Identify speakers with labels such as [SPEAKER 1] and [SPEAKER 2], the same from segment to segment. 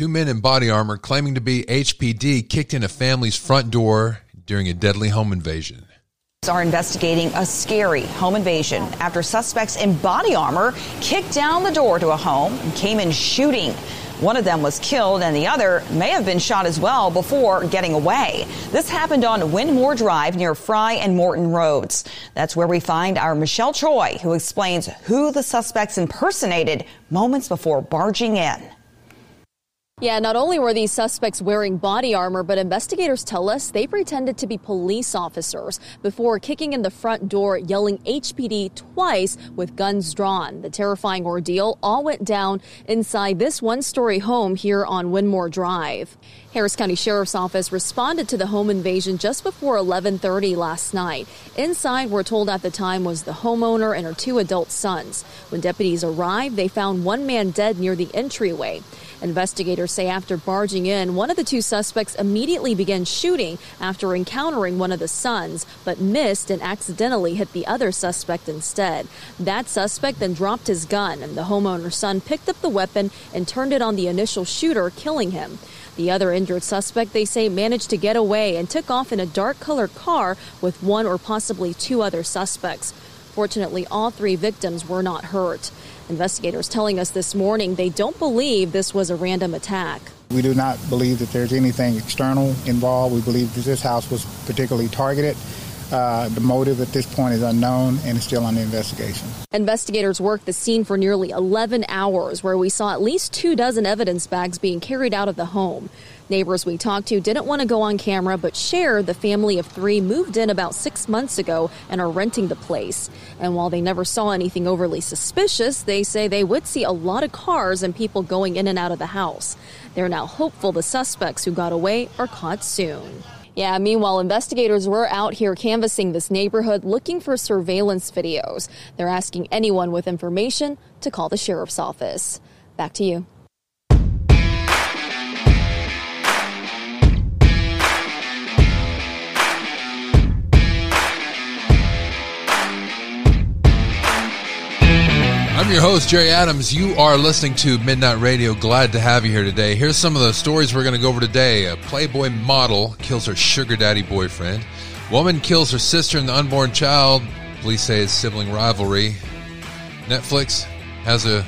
[SPEAKER 1] Two men in body armor claiming to be HPD kicked in a family's front door during a deadly home invasion.
[SPEAKER 2] Are investigating a scary home invasion after suspects in body armor kicked down the door to a home and came in shooting. One of them was killed and the other may have been shot as well before getting away. This happened on Wynmoor Drive near Fry and Morton Roads. That's where we find our Michelle Choi, who explains who the suspects impersonated moments before barging in.
[SPEAKER 3] Yeah, not only were these suspects wearing body armor, but investigators tell us they pretended to be police officers before kicking in the front door, yelling HPD twice with guns drawn. The terrifying ordeal all went down inside this one story home here on Wynmoor Drive. Harris County Sheriff's Office responded to the home invasion just before 11:30 last night. Inside, we're told at the time was the homeowner and her two adult sons. When deputies arrived, they found one man dead near the entryway. Investigators say after barging in, one of the two suspects immediately began shooting after encountering one of the sons, but missed and accidentally hit the other suspect instead. That suspect then dropped his gun, and the homeowner's son picked up the weapon and turned it on the initial shooter, killing him. The other injured suspect, they say, managed to get away and took off in a dark colored car with one or possibly two other suspects. Fortunately, all three victims were not hurt. Investigators telling us this morning they don't believe this was a random attack.
[SPEAKER 4] We do not believe that there's anything external involved. We believe that this house was particularly targeted. Uh, the motive at this point is unknown and is still under investigation.
[SPEAKER 3] Investigators worked the scene for nearly 11 hours, where we saw at least two dozen evidence bags being carried out of the home. Neighbors we talked to didn't want to go on camera, but shared the family of three moved in about six months ago and are renting the place. And while they never saw anything overly suspicious, they say they would see a lot of cars and people going in and out of the house. They're now hopeful the suspects who got away are caught soon. Yeah, meanwhile, investigators were out here canvassing this neighborhood looking for surveillance videos. They're asking anyone with information to call the sheriff's office. Back to you.
[SPEAKER 1] I'm your host, Jerry Adams. You are listening to Midnight Radio. Glad to have you here today. Here's some of the stories we're going to go over today. A Playboy model kills her sugar daddy boyfriend. Woman kills her sister and the unborn child. Police say it's sibling rivalry. Netflix has a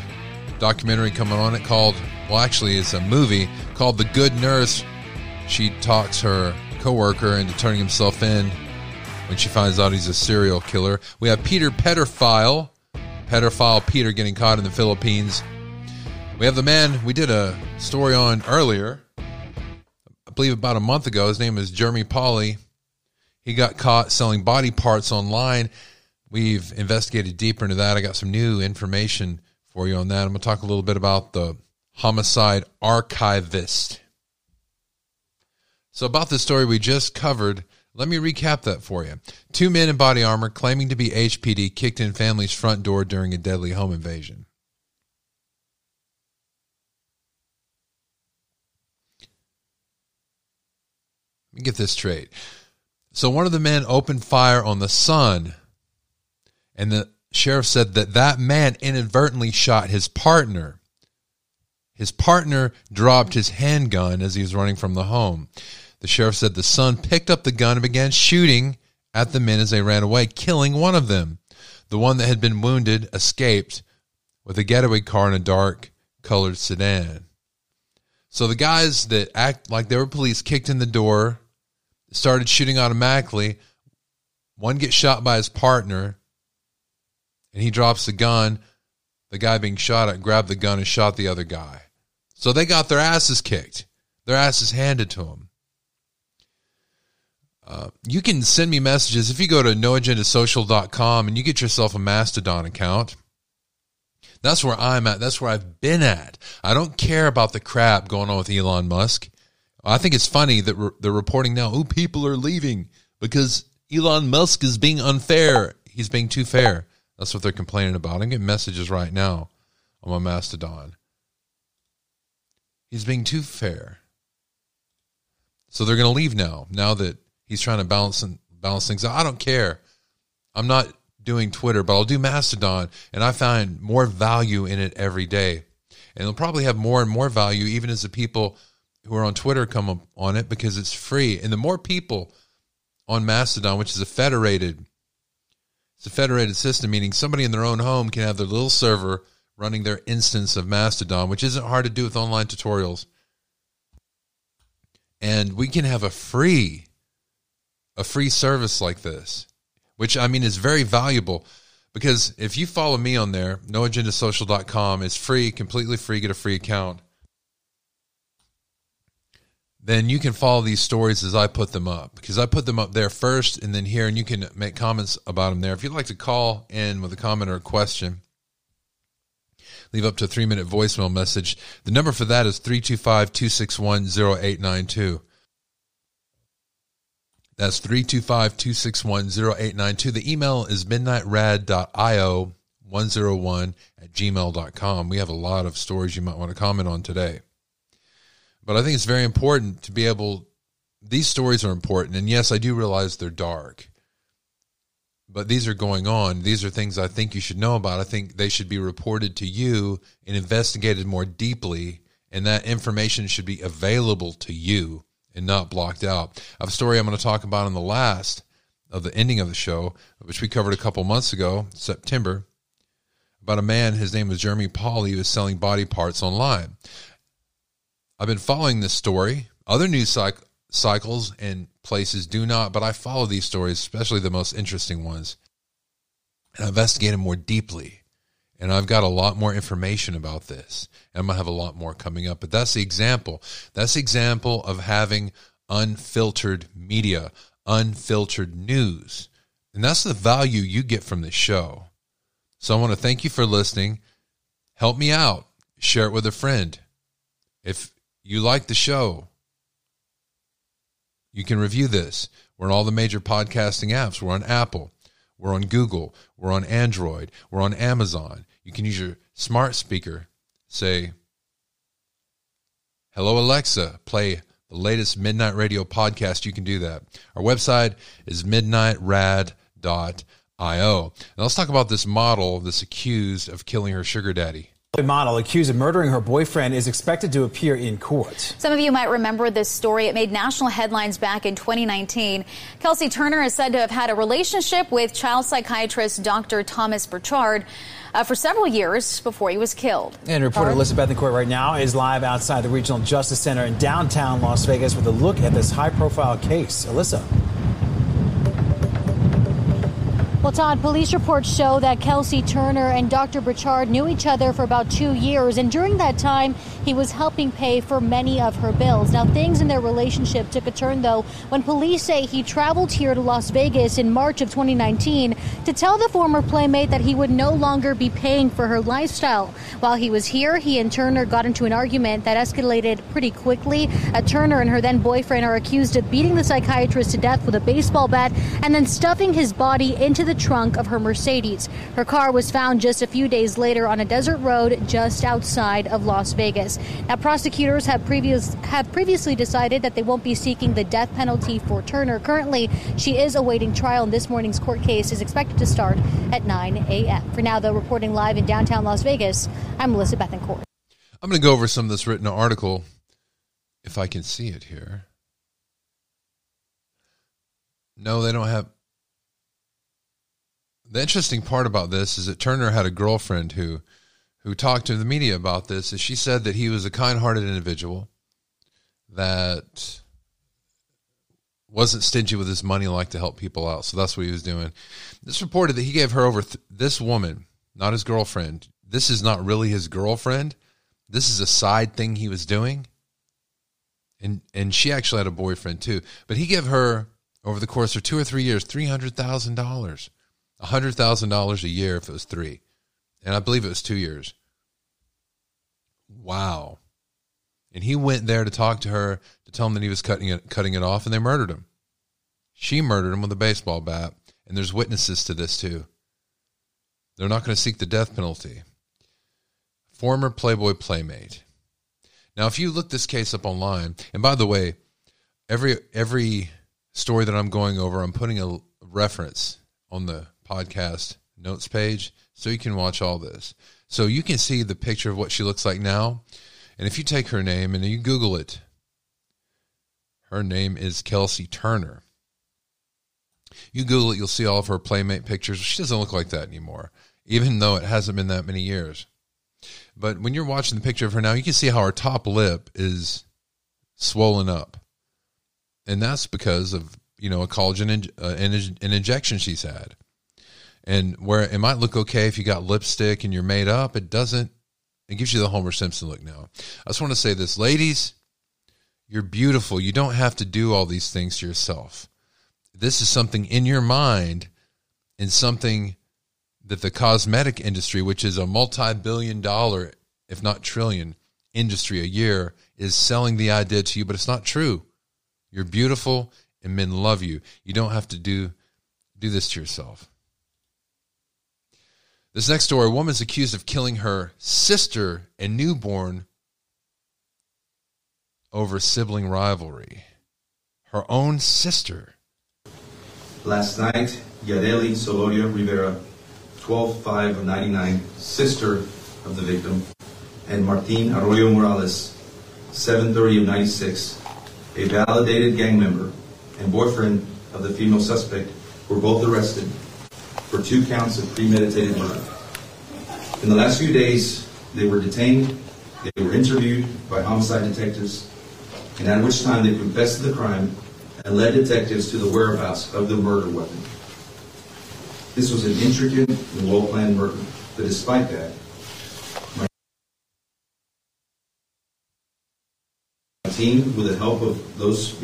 [SPEAKER 1] documentary coming on it called, well, actually, it's a movie called The Good Nurse. She talks her coworker into turning himself in when she finds out he's a serial killer. We have Peter Pedophile pedophile Peter getting caught in the Philippines. We have the man we did a story on earlier, I believe about a month ago. His name is Jeremy Pauley. He got caught selling body parts online. We've investigated deeper into that. I got some new information for you on that. I'm going to talk a little bit about the homicide archivist. So, about the story we just covered, let me recap that for you. Two men in body armor claiming to be HPD kicked in family's front door during a deadly home invasion. Let me get this straight. So one of the men opened fire on the son, and the sheriff said that that man inadvertently shot his partner. His partner dropped his handgun as he was running from the home. The sheriff said the son picked up the gun and began shooting at the men as they ran away, killing one of them. The one that had been wounded escaped with a getaway car in a dark colored sedan. So the guys that act like they were police kicked in the door, started shooting automatically. One gets shot by his partner, and he drops the gun. The guy being shot at grabbed the gun and shot the other guy. So they got their asses kicked, their asses handed to them. You can send me messages if you go to noagendasocial.com and you get yourself a Mastodon account. That's where I'm at. That's where I've been at. I don't care about the crap going on with Elon Musk. I think it's funny that re- they're reporting now, oh, people are leaving because Elon Musk is being unfair. He's being too fair. That's what they're complaining about. I'm getting messages right now on my Mastodon. He's being too fair. So they're going to leave now, now that He's trying to balance and balance things out. I don't care. I'm not doing Twitter, but I'll do Mastodon, and I find more value in it every day. And it'll probably have more and more value even as the people who are on Twitter come on it because it's free. And the more people on Mastodon, which is a federated it's a federated system, meaning somebody in their own home can have their little server running their instance of Mastodon, which isn't hard to do with online tutorials. And we can have a free a free service like this, which I mean is very valuable because if you follow me on there, noagendasocial.com is free, completely free, get a free account. Then you can follow these stories as I put them up because I put them up there first and then here, and you can make comments about them there. If you'd like to call in with a comment or a question, leave up to a three minute voicemail message. The number for that is 325 261 0892. That's 325 261 0892. The email is midnightrad.io 101 at gmail.com. We have a lot of stories you might want to comment on today. But I think it's very important to be able, these stories are important. And yes, I do realize they're dark, but these are going on. These are things I think you should know about. I think they should be reported to you and investigated more deeply. And that information should be available to you and not blocked out. I have a story I'm going to talk about in the last of the ending of the show, which we covered a couple months ago, September, about a man. His name was Jeremy Paul. He was selling body parts online. I've been following this story. Other news cyc- cycles and places do not, but I follow these stories, especially the most interesting ones. And I investigate them more deeply. And I've got a lot more information about this. I'm going to have a lot more coming up. But that's the example. That's the example of having unfiltered media, unfiltered news. And that's the value you get from this show. So I want to thank you for listening. Help me out. Share it with a friend. If you like the show, you can review this. We're on all the major podcasting apps. We're on Apple. We're on Google. We're on Android. We're on Amazon. You can use your smart speaker. Say, Hello, Alexa, play the latest Midnight Radio podcast. You can do that. Our website is midnightrad.io. Now let's talk about this model that's accused of killing her sugar daddy
[SPEAKER 5] model accused of murdering her boyfriend is expected to appear in court.
[SPEAKER 6] Some of you might remember this story. It made national headlines back in 2019. Kelsey Turner is said to have had a relationship with child psychiatrist Dr. Thomas Burchard uh, for several years before he was killed.
[SPEAKER 5] And reporter Alyssa Bethencourt right now is live outside the Regional Justice Center in downtown Las Vegas with a look at this high profile case. Alyssa.
[SPEAKER 7] Well, Todd, police reports show that Kelsey Turner and Dr. Burchard knew each other for about two years, and during that time, he was helping pay for many of her bills. Now, things in their relationship took a turn, though, when police say he traveled here to Las Vegas in March of 2019 to tell the former playmate that he would no longer be paying for her lifestyle. While he was here, he and Turner got into an argument that escalated pretty quickly. Uh, Turner and her then boyfriend are accused of beating the psychiatrist to death with a baseball bat and then stuffing his body into the the trunk of her Mercedes. Her car was found just a few days later on a desert road just outside of Las Vegas. Now, prosecutors have previous have previously decided that they won't be seeking the death penalty for Turner. Currently, she is awaiting trial, and this morning's court case is expected to start at 9 a.m. For now, though, reporting live in downtown Las Vegas, I'm Melissa Bethencourt.
[SPEAKER 1] I'm going to go over some of this written article, if I can see it here. No, they don't have. The interesting part about this is that Turner had a girlfriend who who talked to the media about this and she said that he was a kind-hearted individual that wasn't stingy with his money like to help people out. So that's what he was doing. This reported that he gave her over th- this woman not his girlfriend this is not really his girlfriend. This is a side thing he was doing. And and she actually had a boyfriend too. But he gave her over the course of two or three years $300000 $100,000 a year if it was three. And I believe it was two years. Wow. And he went there to talk to her to tell him that he was cutting it, cutting it off, and they murdered him. She murdered him with a baseball bat, and there's witnesses to this too. They're not going to seek the death penalty. Former Playboy Playmate. Now, if you look this case up online, and by the way, every every story that I'm going over, I'm putting a reference on the podcast notes page so you can watch all this. So you can see the picture of what she looks like now. And if you take her name and you Google it, her name is Kelsey Turner. You Google it, you'll see all of her Playmate pictures. She doesn't look like that anymore, even though it hasn't been that many years. But when you're watching the picture of her now, you can see how her top lip is swollen up. And that's because of, you know, a collagen in, uh, an, an injection she's had. And where it might look okay if you got lipstick and you're made up, it doesn't. It gives you the Homer Simpson look now. I just want to say this, ladies, you're beautiful. You don't have to do all these things to yourself. This is something in your mind and something that the cosmetic industry, which is a multi billion dollar, if not trillion, industry a year, is selling the idea to you, but it's not true. You're beautiful and men love you. You don't have to do do this to yourself. This next story, a woman is accused of killing her sister and newborn over sibling rivalry. Her own sister.
[SPEAKER 8] Last night, Yadeli Solorio Rivera, 12 5 99, sister of the victim, and Martin Arroyo Morales, 730 of 96, a validated gang member and boyfriend of the female suspect, were both arrested for two counts of premeditated murder. In the last few days, they were detained, they were interviewed by homicide detectives, and at which time they confessed to the crime and led detectives to the whereabouts of the murder weapon. This was an intricate and well-planned murder, but despite that, my team, with the help of those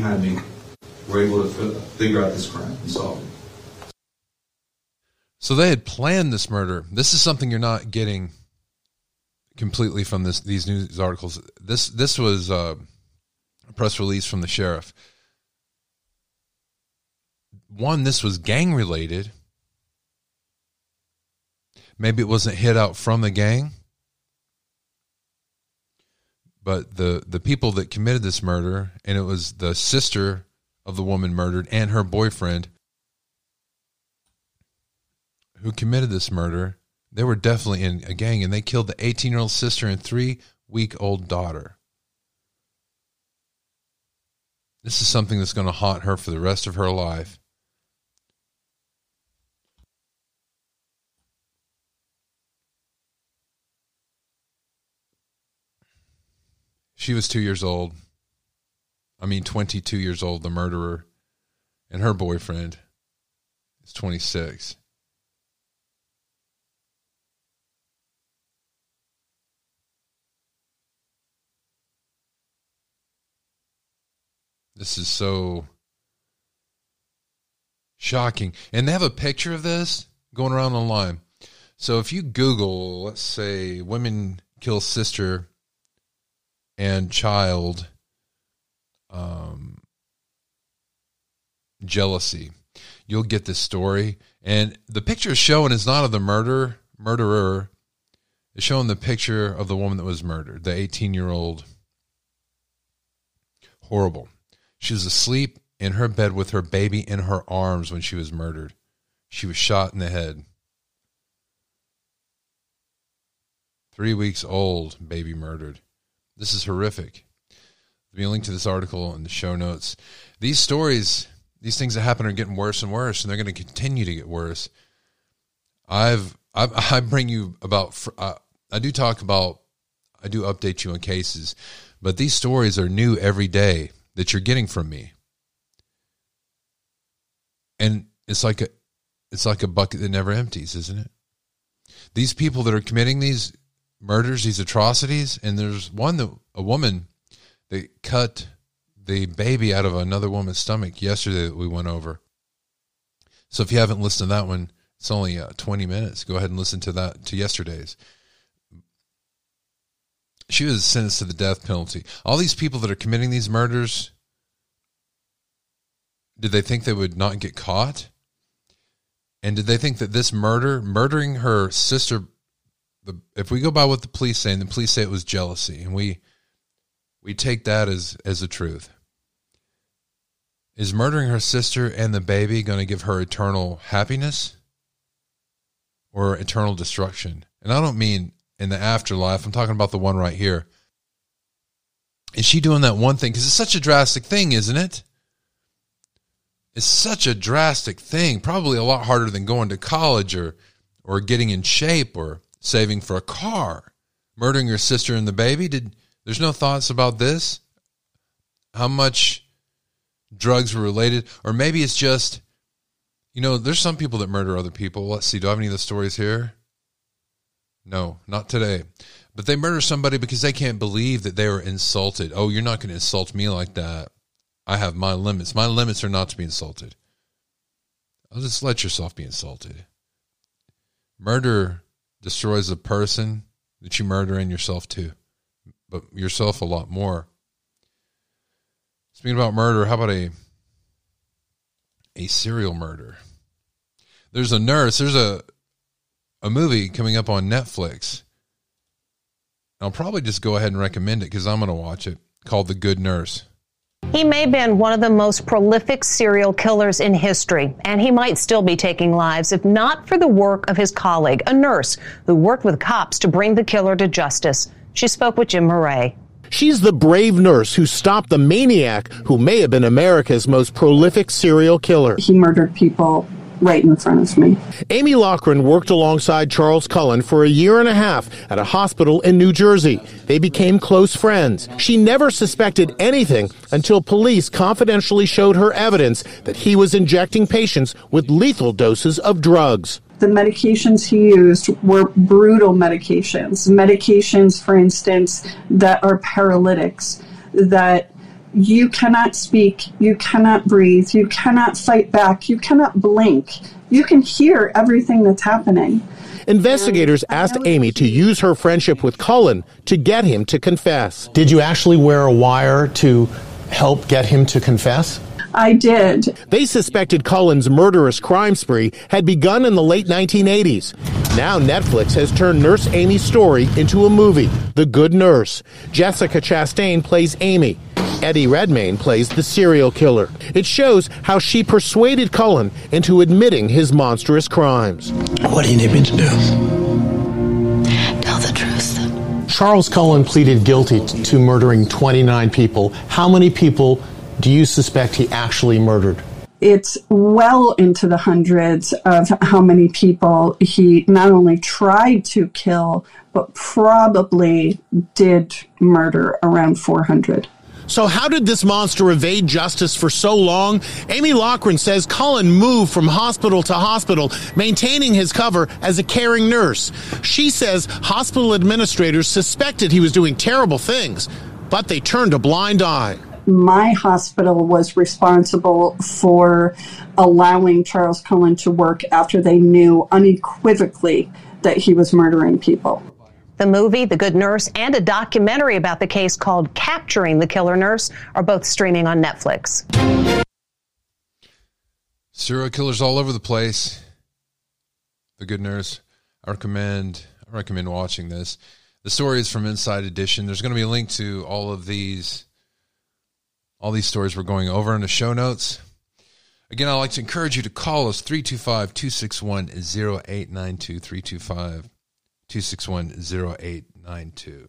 [SPEAKER 8] behind me were able to figure out this crime and solve it.
[SPEAKER 1] So they had planned this murder. This is something you're not getting completely from this these news articles. This this was uh, a press release from the sheriff. One, this was gang related. Maybe it wasn't hit out from the gang, but the the people that committed this murder, and it was the sister of the woman murdered and her boyfriend who committed this murder. They were definitely in a gang and they killed the 18 year old sister and three week old daughter. This is something that's going to haunt her for the rest of her life. She was two years old. I mean, 22 years old, the murderer, and her boyfriend is 26. This is so shocking. And they have a picture of this going around online. So if you Google, let's say, women kill sister and child um, jealousy. You'll get this story, and the picture shown is not of the murder murderer. It's showing the picture of the woman that was murdered, the 18 year old. Horrible. She was asleep in her bed with her baby in her arms when she was murdered. She was shot in the head. Three weeks old, baby murdered. This is horrific. There'll be a link to this article in the show notes. These stories, these things that happen are getting worse and worse, and they're going to continue to get worse. I've I, I bring you about. Uh, I do talk about. I do update you on cases, but these stories are new every day that you're getting from me, and it's like a it's like a bucket that never empties, isn't it? These people that are committing these murders, these atrocities, and there's one that a woman they cut the baby out of another woman's stomach yesterday that we went over. So if you haven't listened to that one, it's only uh, 20 minutes. Go ahead and listen to that to yesterday's. She was sentenced to the death penalty. All these people that are committing these murders, did they think they would not get caught? And did they think that this murder, murdering her sister, the, if we go by what the police say, and the police say it was jealousy, and we we take that as as a truth. Is murdering her sister and the baby going to give her eternal happiness or eternal destruction? And I don't mean in the afterlife, I'm talking about the one right here. Is she doing that one thing? Because it's such a drastic thing, isn't it? It's such a drastic thing. Probably a lot harder than going to college or, or getting in shape or saving for a car. Murdering your sister and the baby. Did there's no thoughts about this? How much drugs were related, or maybe it's just, you know, there's some people that murder other people. Let's see, do I have any of the stories here? No, not today. But they murder somebody because they can't believe that they were insulted. Oh, you're not going to insult me like that. I have my limits. My limits are not to be insulted. I'll just let yourself be insulted. Murder destroys a person that you murder and yourself too, but yourself a lot more. Speaking about murder, how about a a serial murder? There's a nurse. There's a a movie coming up on Netflix. I'll probably just go ahead and recommend it because I'm going to watch it. Called The Good Nurse.
[SPEAKER 9] He may have been one of the most prolific serial killers in history, and he might still be taking lives if not for the work of his colleague, a nurse who worked with cops to bring the killer to justice. She spoke with Jim Murray.
[SPEAKER 10] She's the brave nurse who stopped the maniac who may have been America's most prolific serial killer.
[SPEAKER 11] He murdered people right in front of me.
[SPEAKER 10] Amy Loughren worked alongside Charles Cullen for a year and a half at a hospital in New Jersey. They became close friends. She never suspected anything until police confidentially showed her evidence that he was injecting patients with lethal doses of drugs
[SPEAKER 11] the medications he used were brutal medications. Medications, for instance, that are paralytics, that you cannot speak, you cannot breathe, you cannot fight back, you cannot blink. You can hear everything that's happening.
[SPEAKER 10] Investigators asked Amy to use her friendship with Cullen to get him to confess. Did you actually wear a wire to help get him to confess?
[SPEAKER 11] I did.
[SPEAKER 10] They suspected Cullen's murderous crime spree had begun in the late 1980s. Now Netflix has turned Nurse Amy's story into a movie, The Good Nurse. Jessica Chastain plays Amy. Eddie Redmayne plays the serial killer. It shows how she persuaded Cullen into admitting his monstrous crimes.
[SPEAKER 12] What do you need me to do?
[SPEAKER 13] Tell the truth.
[SPEAKER 10] Charles Cullen pleaded guilty to murdering 29 people. How many people do you suspect he actually murdered?
[SPEAKER 11] It's well into the hundreds of how many people he not only tried to kill, but probably did murder around 400.
[SPEAKER 10] So, how did this monster evade justice for so long? Amy Loughren says Cullen moved from hospital to hospital, maintaining his cover as a caring nurse. She says hospital administrators suspected he was doing terrible things, but they turned a blind eye
[SPEAKER 11] my hospital was responsible for allowing Charles Cullen to work after they knew unequivocally that he was murdering people.
[SPEAKER 9] The movie, The Good Nurse, and a documentary about the case called Capturing the Killer Nurse are both streaming on Netflix.
[SPEAKER 1] Serial killers all over the place. The Good Nurse. I recommend I recommend watching this. The story is from Inside Edition. There's going to be a link to all of these all these stories we're going over in the show notes. Again, I'd like to encourage you to call us 325 261 0892. 325 261 0892.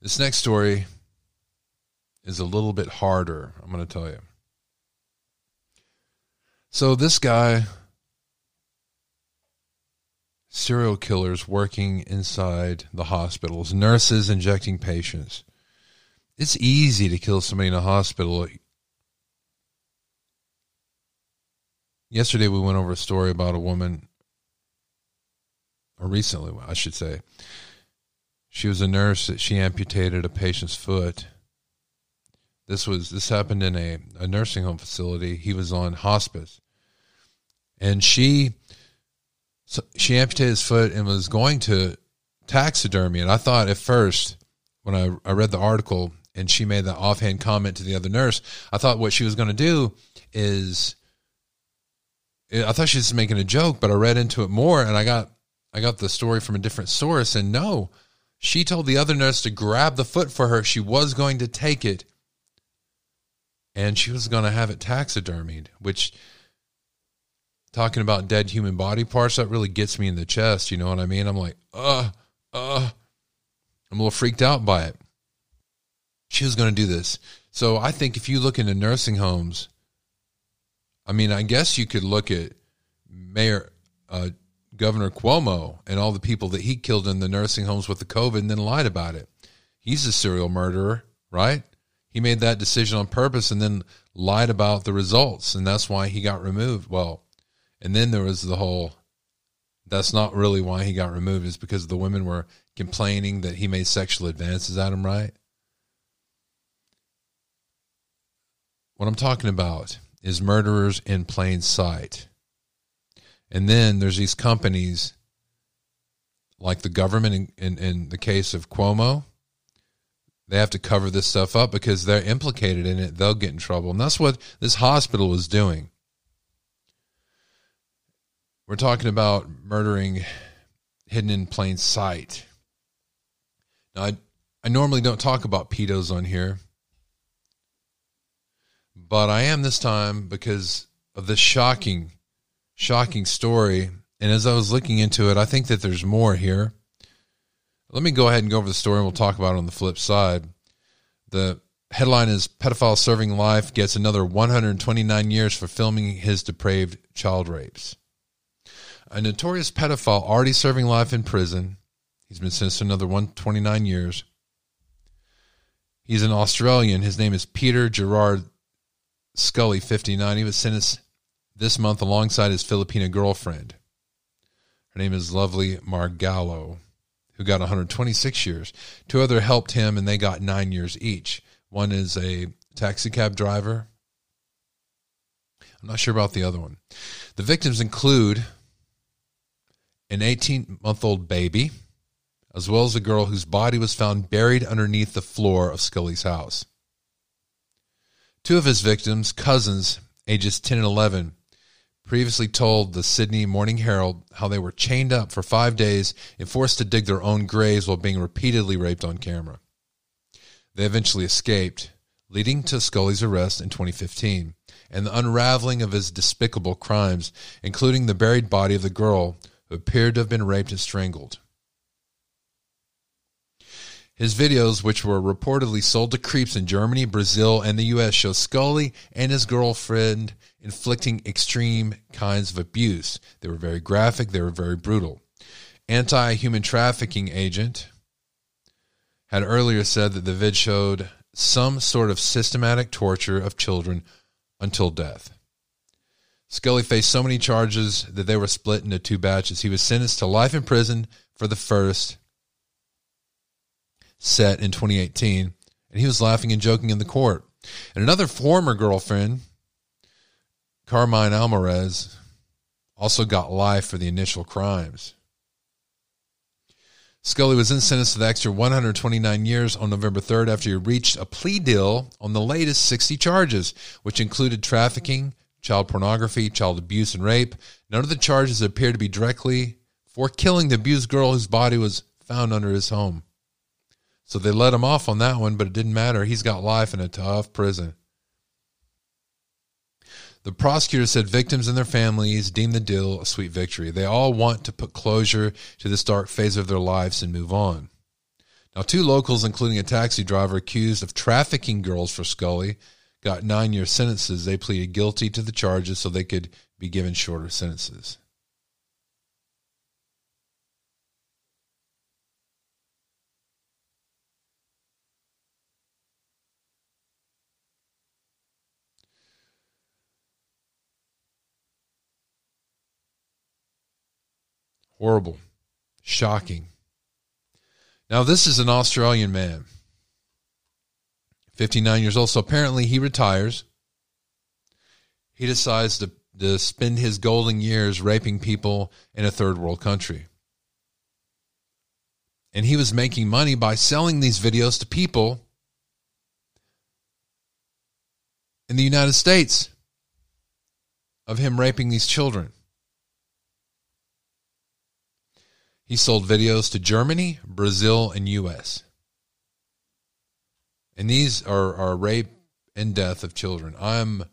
[SPEAKER 1] This next story is a little bit harder, I'm going to tell you. So, this guy serial killers working inside the hospitals, nurses injecting patients. It's easy to kill somebody in a hospital. Yesterday, we went over a story about a woman, or recently, I should say. She was a nurse that she amputated a patient's foot. This was this happened in a, a nursing home facility. He was on hospice. And she so she amputated his foot and was going to taxidermy. And I thought at first, when I, I read the article and she made that offhand comment to the other nurse, I thought what she was going to do is, I thought she was making a joke, but I read into it more and I got, I got the story from a different source. And no, she told the other nurse to grab the foot for her. She was going to take it and she was going to have it taxidermied, which talking about dead human body parts that really gets me in the chest, you know what I mean? I'm like, "Uh, uh I'm a little freaked out by it. She was going to do this. So I think if you look into nursing homes, I mean, I guess you could look at Mayor uh, Governor Cuomo and all the people that he killed in the nursing homes with the COVID and then lied about it. He's a serial murderer, right? He made that decision on purpose and then lied about the results, and that's why he got removed. Well, and then there was the whole that's not really why he got removed, is because the women were complaining that he made sexual advances at him, right? What I'm talking about is murderers in plain sight. And then there's these companies like the government in, in, in, the case of Cuomo. They have to cover this stuff up because they're implicated in it. They'll get in trouble. And that's what this hospital was doing. We're talking about murdering hidden in plain sight. Now, I, I normally don't talk about pedos on here, but I am this time because of this shocking, shocking story. And as I was looking into it, I think that there's more here. Let me go ahead and go over the story and we'll talk about it on the flip side. The headline is Pedophile Serving Life Gets Another 129 Years for Filming His Depraved Child Rapes. A notorious pedophile already serving life in prison. He's been sentenced to another 129 years. He's an Australian. His name is Peter Gerard Scully, 59. He was sentenced this month alongside his Filipina girlfriend. Her name is Lovely Margallo, who got 126 years. Two other helped him, and they got nine years each. One is a taxicab driver. I'm not sure about the other one. The victims include an 18 month old baby, as well as a girl whose body was found buried underneath the floor of Scully's house. Two of his victims, cousins, ages 10 and 11, previously told the Sydney Morning Herald how they were chained up for five days and forced to dig their own graves while being repeatedly raped on camera. They eventually escaped, leading to Scully's arrest in 2015 and the unraveling of his despicable crimes, including the buried body of the girl who appeared to have been raped and strangled. His videos, which were reportedly sold to creeps in Germany, Brazil, and the U.S., show Scully and his girlfriend inflicting extreme kinds of abuse. They were very graphic, they were very brutal. Anti human trafficking agent had earlier said that the vid showed some sort of systematic torture of children until death. Scully faced so many charges that they were split into two batches. He was sentenced to life in prison for the first set in 2018, and he was laughing and joking in the court. And another former girlfriend, Carmine Alvarez, also got life for the initial crimes. Scully was then sentenced to the extra 129 years on November 3rd after he reached a plea deal on the latest 60 charges, which included trafficking, child pornography, child abuse, and rape. None of the charges appear to be directly for killing the abused girl whose body was found under his home. So they let him off on that one, but it didn't matter. He's got life in a tough prison. The prosecutor said victims and their families deem the deal a sweet victory. They all want to put closure to this dark phase of their lives and move on. Now, two locals, including a taxi driver accused of trafficking girls for Scully, got nine year sentences. They pleaded guilty to the charges so they could be given shorter sentences. Horrible. Shocking. Now, this is an Australian man. 59 years old. So apparently he retires. He decides to, to spend his golden years raping people in a third world country. And he was making money by selling these videos to people in the United States of him raping these children. He sold videos to Germany, Brazil, and US. And these are, are rape and death of children. I'm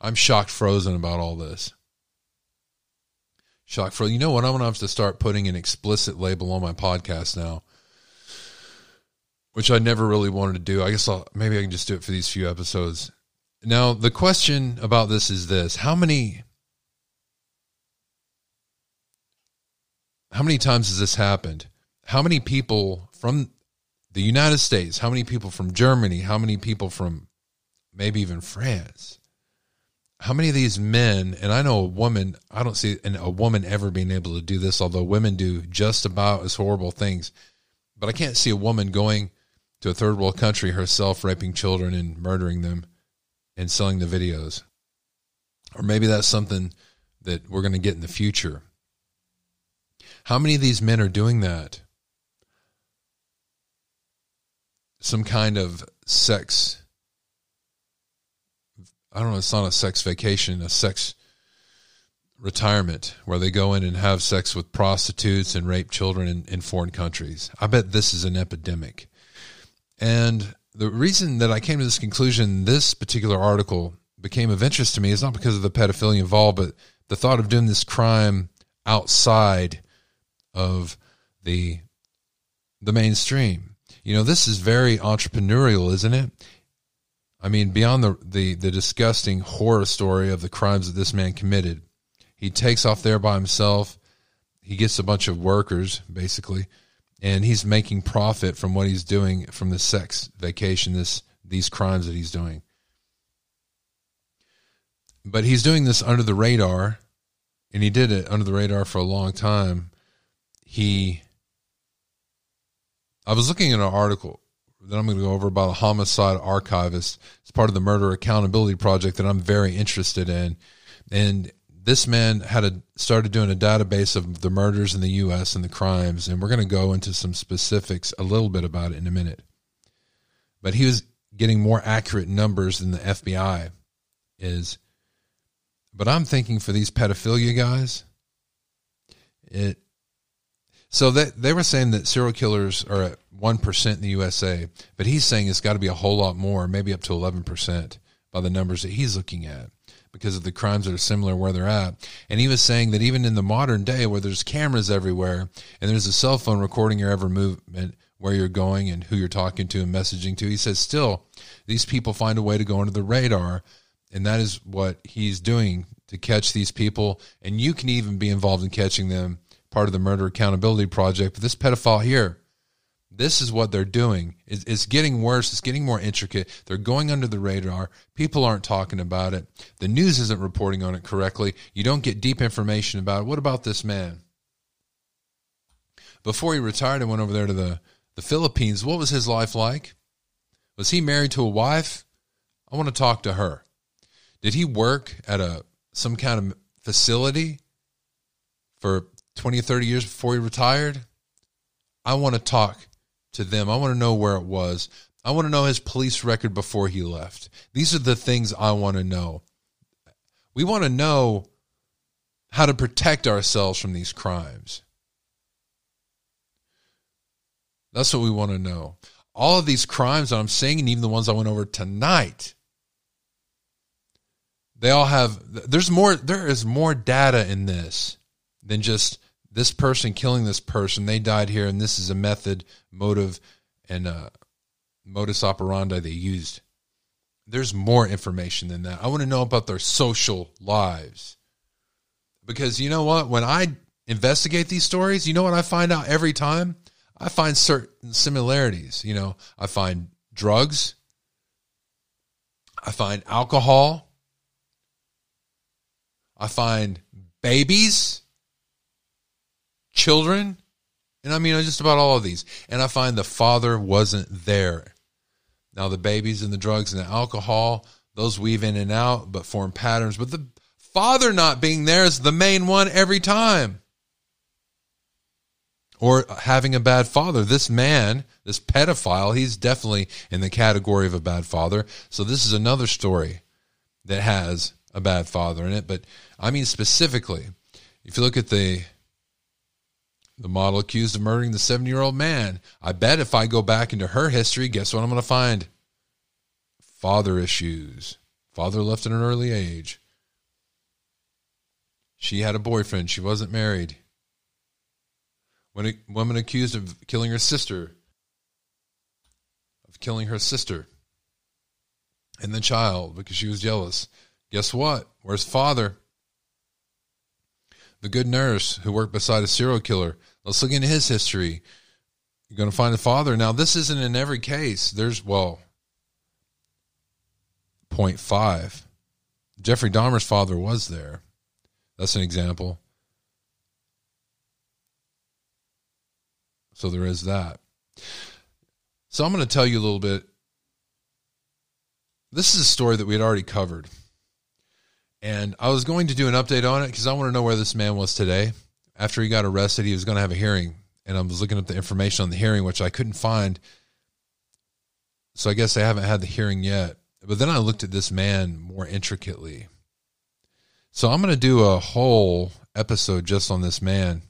[SPEAKER 1] I'm shocked frozen about all this. Shocked frozen. You know what? I'm gonna have to start putting an explicit label on my podcast now. Which I never really wanted to do. I guess I'll maybe I can just do it for these few episodes. Now the question about this is this how many how many times has this happened? How many people from the United States, how many people from Germany, how many people from maybe even France? How many of these men, and I know a woman, I don't see a woman ever being able to do this, although women do just about as horrible things. But I can't see a woman going to a third world country herself, raping children and murdering them and selling the videos. Or maybe that's something that we're going to get in the future. How many of these men are doing that? Some kind of sex I don't know, it's not a sex vacation, a sex retirement where they go in and have sex with prostitutes and rape children in, in foreign countries. I bet this is an epidemic. And the reason that I came to this conclusion, this particular article became of interest to me is not because of the pedophilia involved, but the thought of doing this crime outside of the the mainstream. You know, this is very entrepreneurial, isn't it? I mean, beyond the, the, the disgusting horror story of the crimes that this man committed, he takes off there by himself. He gets a bunch of workers, basically, and he's making profit from what he's doing from the sex vacation, this these crimes that he's doing. But he's doing this under the radar, and he did it under the radar for a long time. He I was looking at an article that I'm going to go over about a homicide archivist. It's part of the murder accountability project that I'm very interested in. And this man had a, started doing a database of the murders in the U.S. and the crimes, and we're going to go into some specifics a little bit about it in a minute. But he was getting more accurate numbers than the FBI is. But I'm thinking for these pedophilia guys, it so they, they were saying that serial killers are at 1% in the USA, but he's saying it's got to be a whole lot more, maybe up to 11% by the numbers that he's looking at because of the crimes that are similar where they're at. And he was saying that even in the modern day where there's cameras everywhere and there's a cell phone recording your every movement, where you're going and who you're talking to and messaging to, he says still these people find a way to go under the radar. And that is what he's doing to catch these people. And you can even be involved in catching them part of the Murder Accountability Project. But this pedophile here, this is what they're doing. It's, it's, getting worse. It's getting more intricate. They're going under the radar. People aren't talking about it. The news isn't reporting on it correctly. You don't get deep information about it. What about this man? Before he retired and went over there to the, the Philippines, what was his life like? Was he married to a wife? I want to talk to her. Did he work at a some kind of facility for 20 or 30 years before he retired, I want to talk to them. I want to know where it was. I want to know his police record before he left. These are the things I want to know. We want to know how to protect ourselves from these crimes. That's what we want to know. All of these crimes that I'm saying, and even the ones I went over tonight, they all have, there's more, there is more data in this than just this person killing this person, they died here, and this is a method, motive, and uh, modus operandi they used. There's more information than that. I want to know about their social lives. Because you know what? When I investigate these stories, you know what I find out every time? I find certain similarities. You know, I find drugs, I find alcohol, I find babies children. And I mean, just about all of these. And I find the father wasn't there. Now, the babies and the drugs and the alcohol, those weave in and out, but form patterns. But the father not being there is the main one every time. Or having a bad father. This man, this pedophile, he's definitely in the category of a bad father. So this is another story that has a bad father in it. But I mean, specifically, if you look at the the model accused of murdering the 70 year old man. I bet if I go back into her history, guess what I'm going to find? Father issues. Father left at an early age. She had a boyfriend. She wasn't married. When a woman accused of killing her sister, of killing her sister and the child because she was jealous. Guess what? Where's father? The good nurse who worked beside a serial killer. Let's look into his history. You're going to find the father. Now, this isn't in every case. There's, well, 0.5. Jeffrey Dahmer's father was there. That's an example. So there is that. So I'm going to tell you a little bit. This is a story that we had already covered. And I was going to do an update on it because I want to know where this man was today. After he got arrested, he was going to have a hearing. And I was looking up the information on the hearing, which I couldn't find. So I guess I haven't had the hearing yet. But then I looked at this man more intricately. So I'm going to do a whole episode just on this man.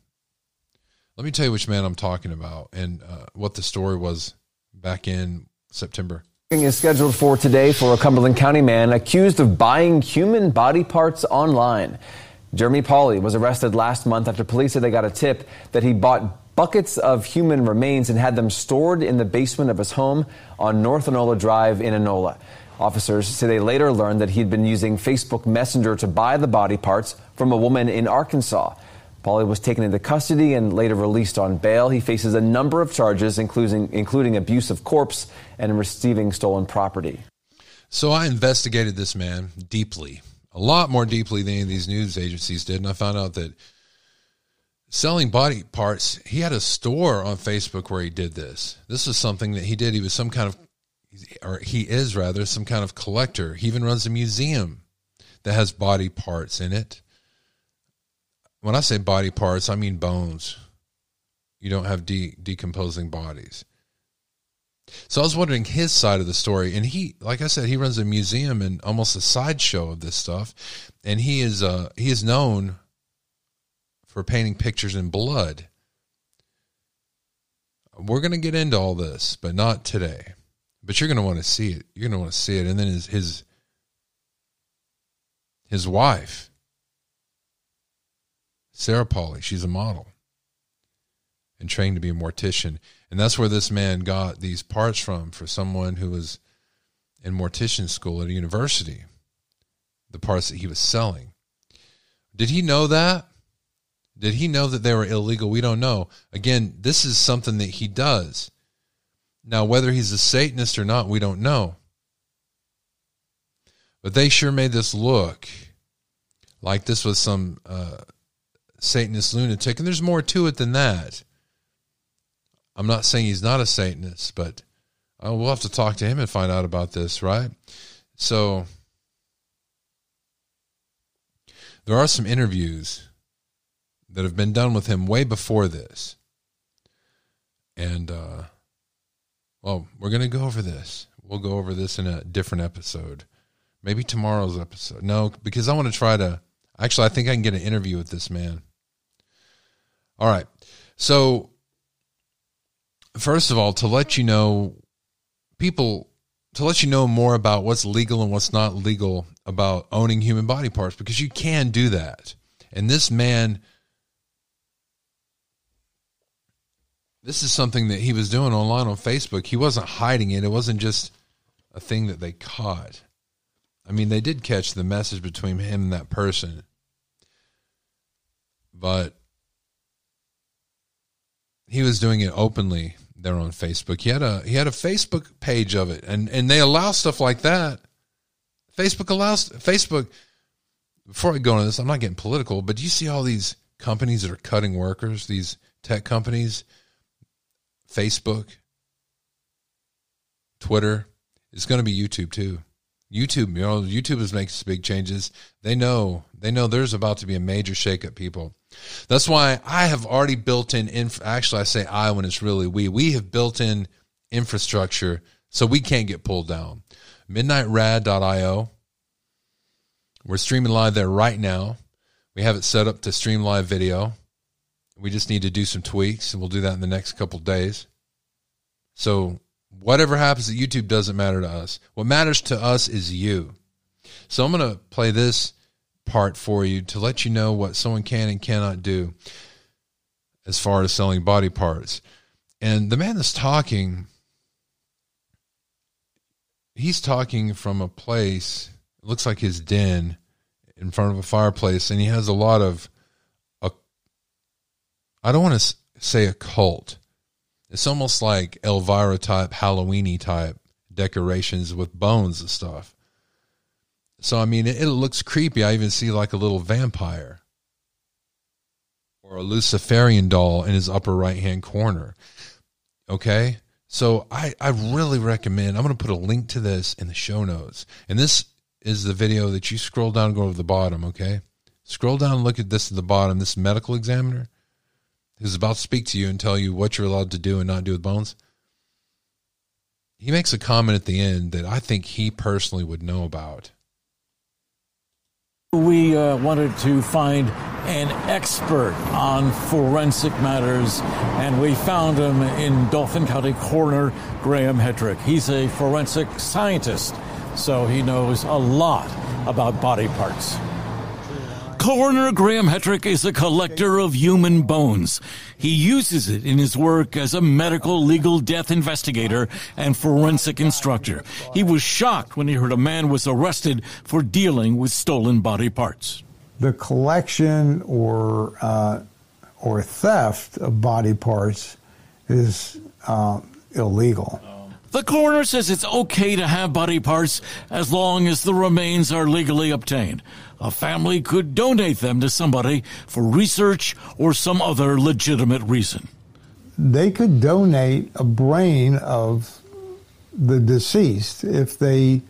[SPEAKER 1] Let me tell you which man I'm talking about and uh, what the story was back in September.
[SPEAKER 12] Is scheduled for today for a Cumberland County man accused of buying human body parts online. Jeremy Pauley was arrested last month after police said they got a tip that he bought buckets of human remains and had them stored in the basement of his home on North Enola Drive in Enola. Officers say they later learned that he'd been using Facebook Messenger to buy the body parts from a woman in Arkansas. Pauley was taken into custody and later released on bail. He faces a number of charges, including, including abuse of corpse and receiving stolen property.
[SPEAKER 1] So I investigated this man deeply, a lot more deeply than any of these news agencies did, and I found out that selling body parts, he had a store on Facebook where he did this. This was something that he did. He was some kind of, or he is rather, some kind of collector. He even runs a museum that has body parts in it when I say body parts, I mean bones. You don't have de- decomposing bodies. So I was wondering his side of the story, and he, like I said, he runs a museum and almost a sideshow of this stuff, and he is uh, he is known for painting pictures in blood. We're going to get into all this, but not today. But you're going to want to see it. You're going to want to see it, and then his his his wife Sarah Pauley, she's a model and trained to be a mortician. And that's where this man got these parts from for someone who was in mortician school at a university, the parts that he was selling. Did he know that? Did he know that they were illegal? We don't know. Again, this is something that he does. Now, whether he's a Satanist or not, we don't know. But they sure made this look like this was some uh, Satanist lunatic, and there's more to it than that. I'm not saying he's not a Satanist, but uh, we'll have to talk to him and find out about this, right? So there are some interviews that have been done with him way before this. And, uh, well, we're going to go over this. We'll go over this in a different episode. Maybe tomorrow's episode. No, because I want to try to. Actually, I think I can get an interview with this man. All right. So, first of all, to let you know, people, to let you know more about what's legal and what's not legal about owning human body parts, because you can do that. And this man, this is something that he was doing online on Facebook. He wasn't hiding it, it wasn't just a thing that they caught. I mean, they did catch the message between him and that person. But he was doing it openly there on Facebook. He had a he had a Facebook page of it, and and they allow stuff like that. Facebook allows Facebook. Before I go into this, I'm not getting political, but do you see all these companies that are cutting workers? These tech companies, Facebook, Twitter. It's going to be YouTube too. YouTube, you know, YouTube is making big changes. They know, they know there's about to be a major shakeup, people. That's why I have already built in, inf- actually, I say I when it's really we. We have built in infrastructure so we can't get pulled down. MidnightRad.io. We're streaming live there right now. We have it set up to stream live video. We just need to do some tweaks, and we'll do that in the next couple days. So, whatever happens at YouTube doesn't matter to us. What matters to us is you. So, I'm going to play this part for you to let you know what someone can and cannot do as far as selling body parts. And the man that's talking, he's talking from a place, it looks like his den in front of a fireplace, and he has a lot of, a, I don't want to say a cult. It's almost like Elvira type, Halloweeny type decorations with bones and stuff. So I mean, it, it looks creepy. I even see like a little vampire or a Luciferian doll in his upper right hand corner. Okay. So I, I really recommend, I'm going to put a link to this in the show notes. And this is the video that you scroll down go to the bottom. Okay. Scroll down look at this at the bottom. This medical examiner who's about to speak to you and tell you what you're allowed to do and not do with bones. He makes a comment at the end that I think he personally would know about.
[SPEAKER 13] We uh, wanted to find an expert on forensic matters, and we found him in Dauphin County Coroner Graham Hetrick. He's a forensic scientist, so he knows a lot about body parts. Coroner Graham Hetrick is a collector of human bones. He uses it in his work as a medical legal death investigator and forensic instructor. He was shocked when he heard a man was arrested for dealing with stolen body parts.
[SPEAKER 14] The collection or uh, or theft of body parts is uh, illegal.
[SPEAKER 13] The coroner says it's okay to have body parts as long as the remains are legally obtained. A family could donate them to somebody for research or some other legitimate reason.
[SPEAKER 14] They could donate a brain of the deceased if they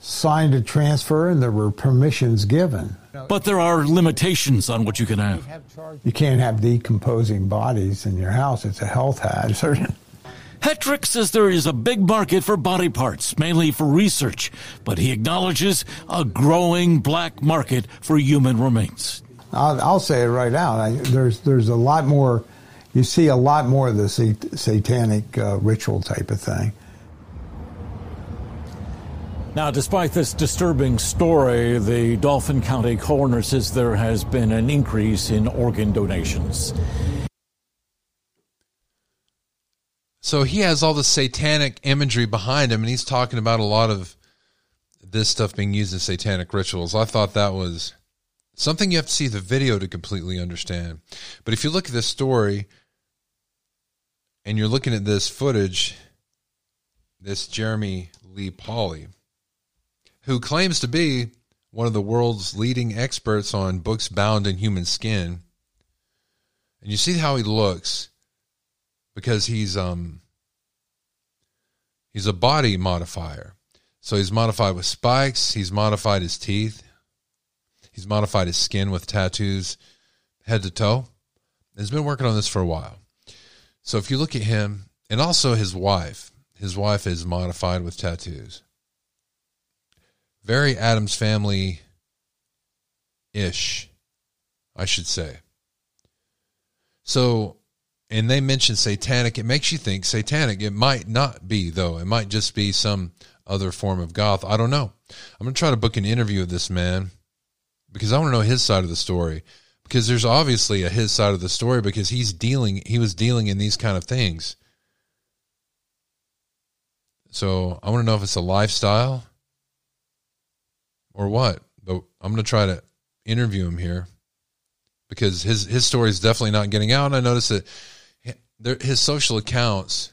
[SPEAKER 14] signed a transfer and there were permissions given.
[SPEAKER 13] But there are limitations on what you can have.
[SPEAKER 14] You can't have decomposing bodies in your house. It's a health hazard.
[SPEAKER 13] Hetrick says there is a big market for body parts, mainly for research, but he acknowledges a growing black market for human remains.
[SPEAKER 14] I'll, I'll say it right out. I, there's there's a lot more. You see a lot more of the sat- satanic uh, ritual type of thing.
[SPEAKER 13] Now, despite this disturbing story, the Dauphin County coroner says there has been an increase in organ donations.
[SPEAKER 1] So he has all the satanic imagery behind him, and he's talking about a lot of this stuff being used in satanic rituals. I thought that was something you have to see the video to completely understand. But if you look at this story and you're looking at this footage, this Jeremy Lee Pauley, who claims to be one of the world's leading experts on books bound in human skin, and you see how he looks because he's um he's a body modifier. So he's modified with spikes, he's modified his teeth, he's modified his skin with tattoos head to toe. He's been working on this for a while. So if you look at him and also his wife, his wife is modified with tattoos. Very Addams family ish, I should say. So and they mention satanic, it makes you think satanic. It might not be, though. It might just be some other form of goth. I don't know. I'm going to try to book an interview with this man because I want to know his side of the story. Because there's obviously a his side of the story because he's dealing, he was dealing in these kind of things. So I want to know if it's a lifestyle or what. But I'm going to try to interview him here because his his story is definitely not getting out. And I noticed that his social accounts.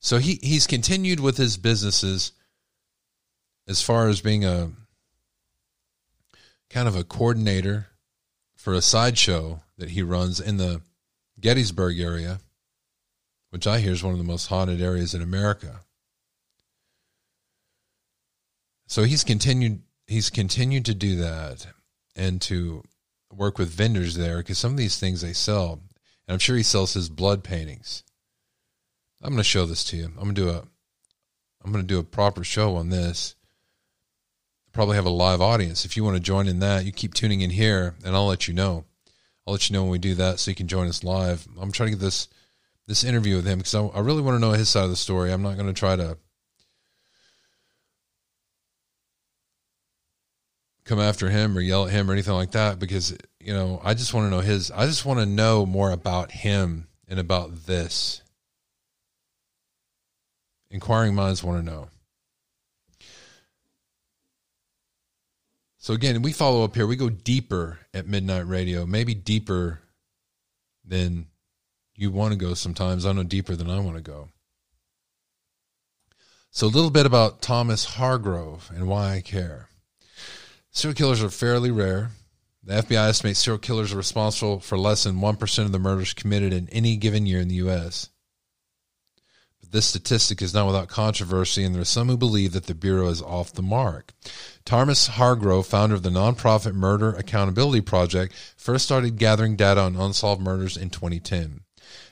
[SPEAKER 1] So he he's continued with his businesses as far as being a kind of a coordinator for a sideshow that he runs in the Gettysburg area, which I hear is one of the most haunted areas in America. So he's continued he's continued to do that and to work with vendors there because some of these things they sell and I'm sure he sells his blood paintings. I'm going to show this to you. I'm going to do a I'm going to do a proper show on this. Probably have a live audience. If you want to join in that, you keep tuning in here and I'll let you know. I'll let you know when we do that so you can join us live. I'm trying to get this this interview with him because I, I really want to know his side of the story. I'm not going to try to come after him or yell at him or anything like that because you know I just want to know his I just want to know more about him and about this. Inquiring minds want to know. So again, we follow up here. We go deeper at Midnight Radio, maybe deeper than you want to go sometimes. I know deeper than I want to go. So a little bit about Thomas Hargrove and why I care. Serial killers are fairly rare. The FBI estimates serial killers are responsible for less than 1% of the murders committed in any given year in the U.S. But this statistic is not without controversy, and there are some who believe that the Bureau is off the mark. Thomas Hargrove, founder of the nonprofit Murder Accountability Project, first started gathering data on unsolved murders in 2010.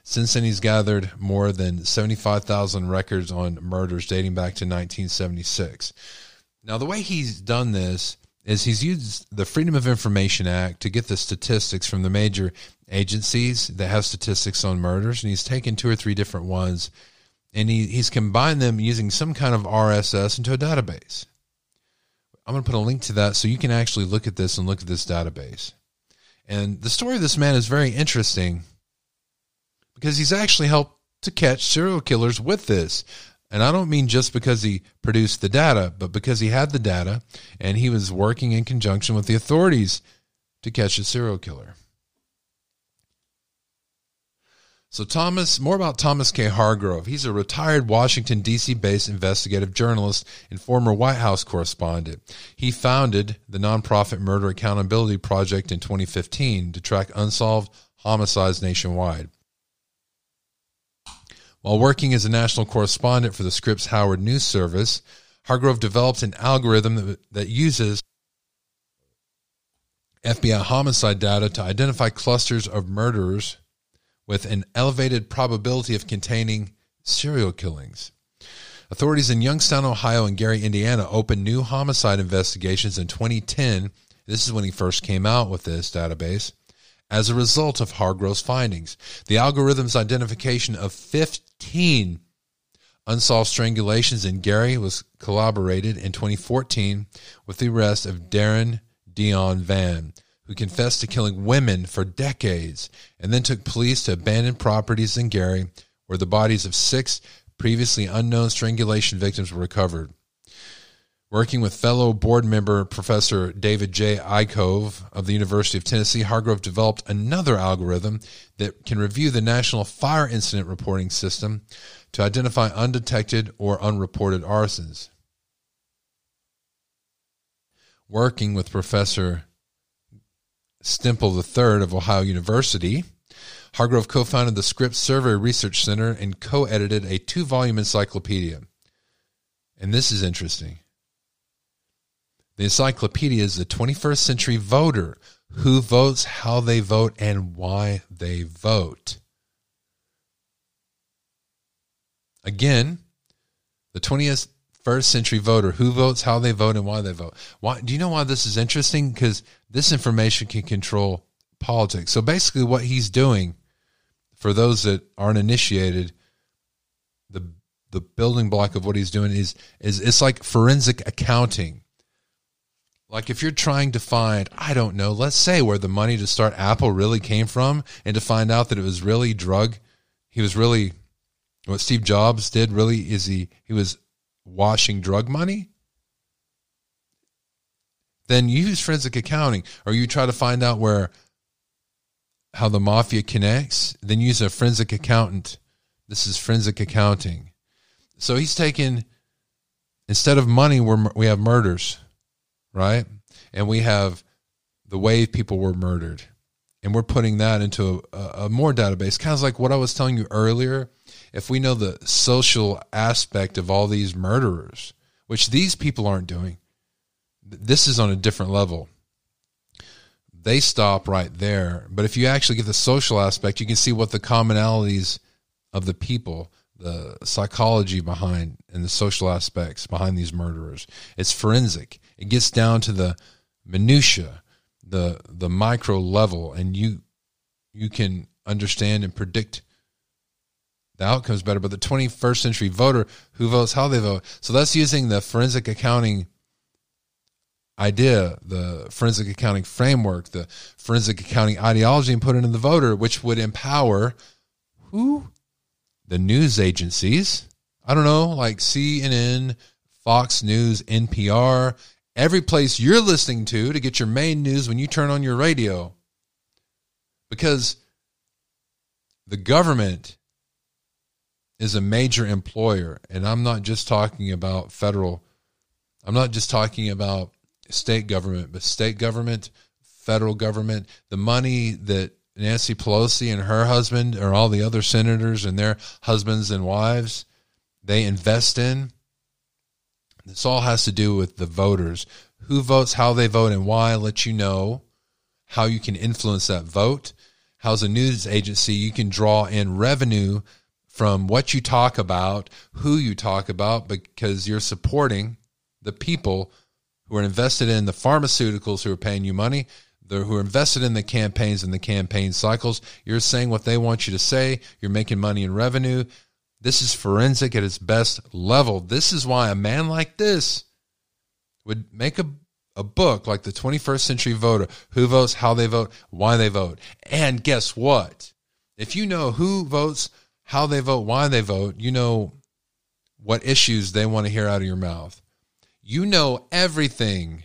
[SPEAKER 1] Since then, he's gathered more than 75,000 records on murders dating back to 1976. Now, the way he's done this is he's used the Freedom of Information Act to get the statistics from the major agencies that have statistics on murders, and he's taken two or three different ones, and he, he's combined them using some kind of RSS into a database. I'm going to put a link to that so you can actually look at this and look at this database. And the story of this man is very interesting because he's actually helped to catch serial killers with this. And I don't mean just because he produced the data, but because he had the data and he was working in conjunction with the authorities to catch a serial killer. So, Thomas, more about Thomas K. Hargrove. He's a retired Washington, D.C. based investigative journalist and former White House correspondent. He founded the nonprofit Murder Accountability Project in 2015 to track unsolved homicides nationwide. While working as a national correspondent for the Scripps Howard News Service, Hargrove developed an algorithm that, that uses FBI homicide data to identify clusters of murderers with an elevated probability of containing serial killings. Authorities in Youngstown, Ohio, and Gary, Indiana opened new homicide investigations in 2010. This is when he first came out with this database as a result of Hargrove's findings. The algorithm's identification of 15 unsolved strangulations in Gary was collaborated in 2014 with the arrest of Darren Deon Vann, who confessed to killing women for decades and then took police to abandoned properties in Gary where the bodies of six previously unknown strangulation victims were recovered. Working with fellow board member Professor David J. Icove of the University of Tennessee, Hargrove developed another algorithm that can review the National Fire Incident Reporting System to identify undetected or unreported arsons. Working with Professor Stempel III of Ohio University, Hargrove co founded the Scripps Survey Research Center and co edited a two volume encyclopedia. And this is interesting. The encyclopedia is the 21st century voter who votes, how they vote, and why they vote. Again, the 21st century voter who votes, how they vote, and why they vote. Why, do you know why this is interesting? Because this information can control politics. So basically, what he's doing, for those that aren't initiated, the the building block of what he's doing is is it's like forensic accounting like if you're trying to find, I don't know, let's say where the money to start Apple really came from and to find out that it was really drug, he was really what Steve Jobs did really is he he was washing drug money. Then you use forensic accounting or you try to find out where how the mafia connects, then use a forensic accountant. This is forensic accounting. So he's taken instead of money, we we have murders right? And we have the way people were murdered. And we're putting that into a, a more database, kind of like what I was telling you earlier. If we know the social aspect of all these murderers, which these people aren't doing, this is on a different level. They stop right there. But if you actually get the social aspect, you can see what the commonalities of the people, the psychology behind, and the social aspects behind these murderers. It's forensic. It gets down to the minutia, the the micro level, and you you can understand and predict the outcomes better. But the 21st century voter who votes how they vote. So that's using the forensic accounting idea, the forensic accounting framework, the forensic accounting ideology, and put it in the voter, which would empower who? The news agencies. I don't know, like CNN, Fox News, NPR, every place you're listening to to get your main news when you turn on your radio. Because the government is a major employer. And I'm not just talking about federal, I'm not just talking about state government, but state government, federal government, the money that Nancy Pelosi and her husband or all the other senators and their husbands and wives they invest in. This all has to do with the voters. Who votes, how they vote, and why, let you know how you can influence that vote. How's a news agency you can draw in revenue from what you talk about, who you talk about, because you're supporting the people who are invested in the pharmaceuticals who are paying you money, who are invested in the campaigns and the campaign cycles. You're saying what they want you to say. You're making money in revenue. This is forensic at its best level. This is why a man like this would make a, a book like the 21st Century Voter who votes, how they vote, why they vote. And guess what? If you know who votes, how they vote, why they vote, you know what issues they want to hear out of your mouth. You know everything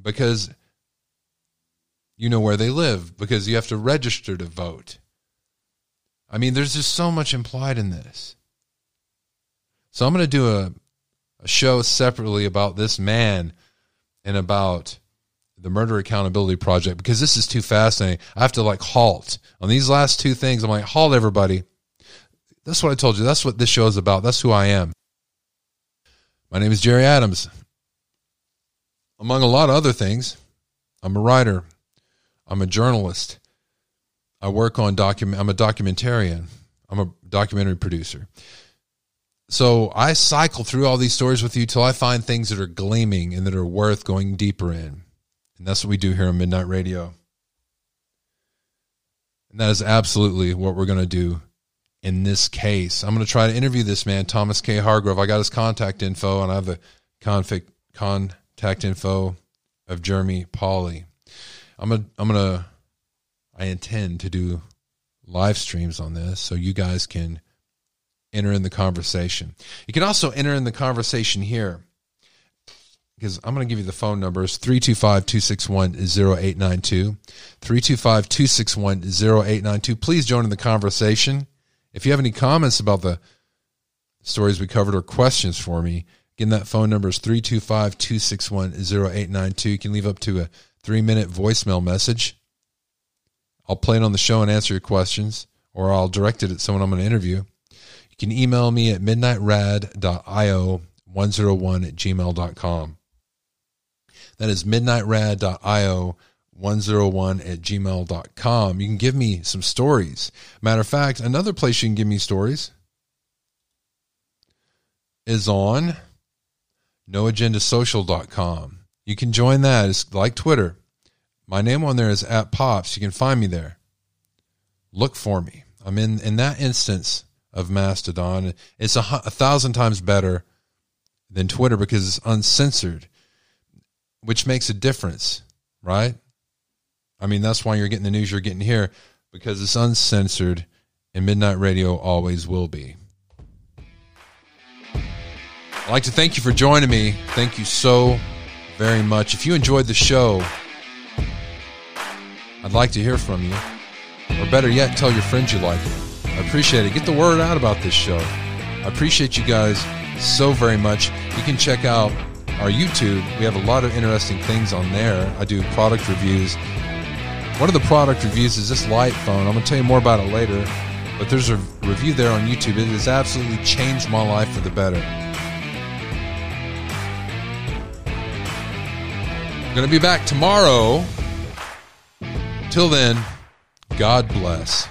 [SPEAKER 1] because you know where they live, because you have to register to vote. I mean, there's just so much implied in this. So I'm going to do a, a show separately about this man and about the Murder Accountability Project because this is too fascinating. I have to like halt on these last two things. I'm like, halt, everybody. That's what I told you. That's what this show is about. That's who I am. My name is Jerry Adams. Among a lot of other things, I'm a writer, I'm a journalist, I work on document. I'm a documentarian. I'm a documentary producer. So I cycle through all these stories with you till I find things that are gleaming and that are worth going deeper in. And that's what we do here on Midnight Radio. And that is absolutely what we're going to do in this case. I'm going to try to interview this man, Thomas K. Hargrove. I got his contact info and I have the contact info of Jeremy Pauley. I'm going to, I'm going to I intend to do live streams on this so you guys can enter in the conversation. You can also enter in the conversation here because I'm going to give you the phone numbers 325 261 0892. 325 261 0892. Please join in the conversation. If you have any comments about the stories we covered or questions for me, again, that phone number is 325 261 0892. You can leave up to a three minute voicemail message. I'll play it on the show and answer your questions, or I'll direct it at someone I'm going to interview. You can email me at midnightrad.io 101 at gmail.com. That is midnightrad.io 101 at gmail.com. You can give me some stories. Matter of fact, another place you can give me stories is on noagendasocial.com. You can join that. It's like Twitter. My name on there is at Pops. You can find me there. Look for me. I'm in in that instance of Mastodon. It's a, a thousand times better than Twitter because it's uncensored, which makes a difference, right? I mean, that's why you're getting the news you're getting here because it's uncensored, and Midnight Radio always will be. I'd like to thank you for joining me. Thank you so very much. If you enjoyed the show, I'd like to hear from you. Or better yet, tell your friends you like it. I appreciate it. Get the word out about this show. I appreciate you guys so very much. You can check out our YouTube. We have a lot of interesting things on there. I do product reviews. One of the product reviews is this light phone. I'm going to tell you more about it later. But there's a review there on YouTube. It has absolutely changed my life for the better. I'm going to be back tomorrow Till then, God bless.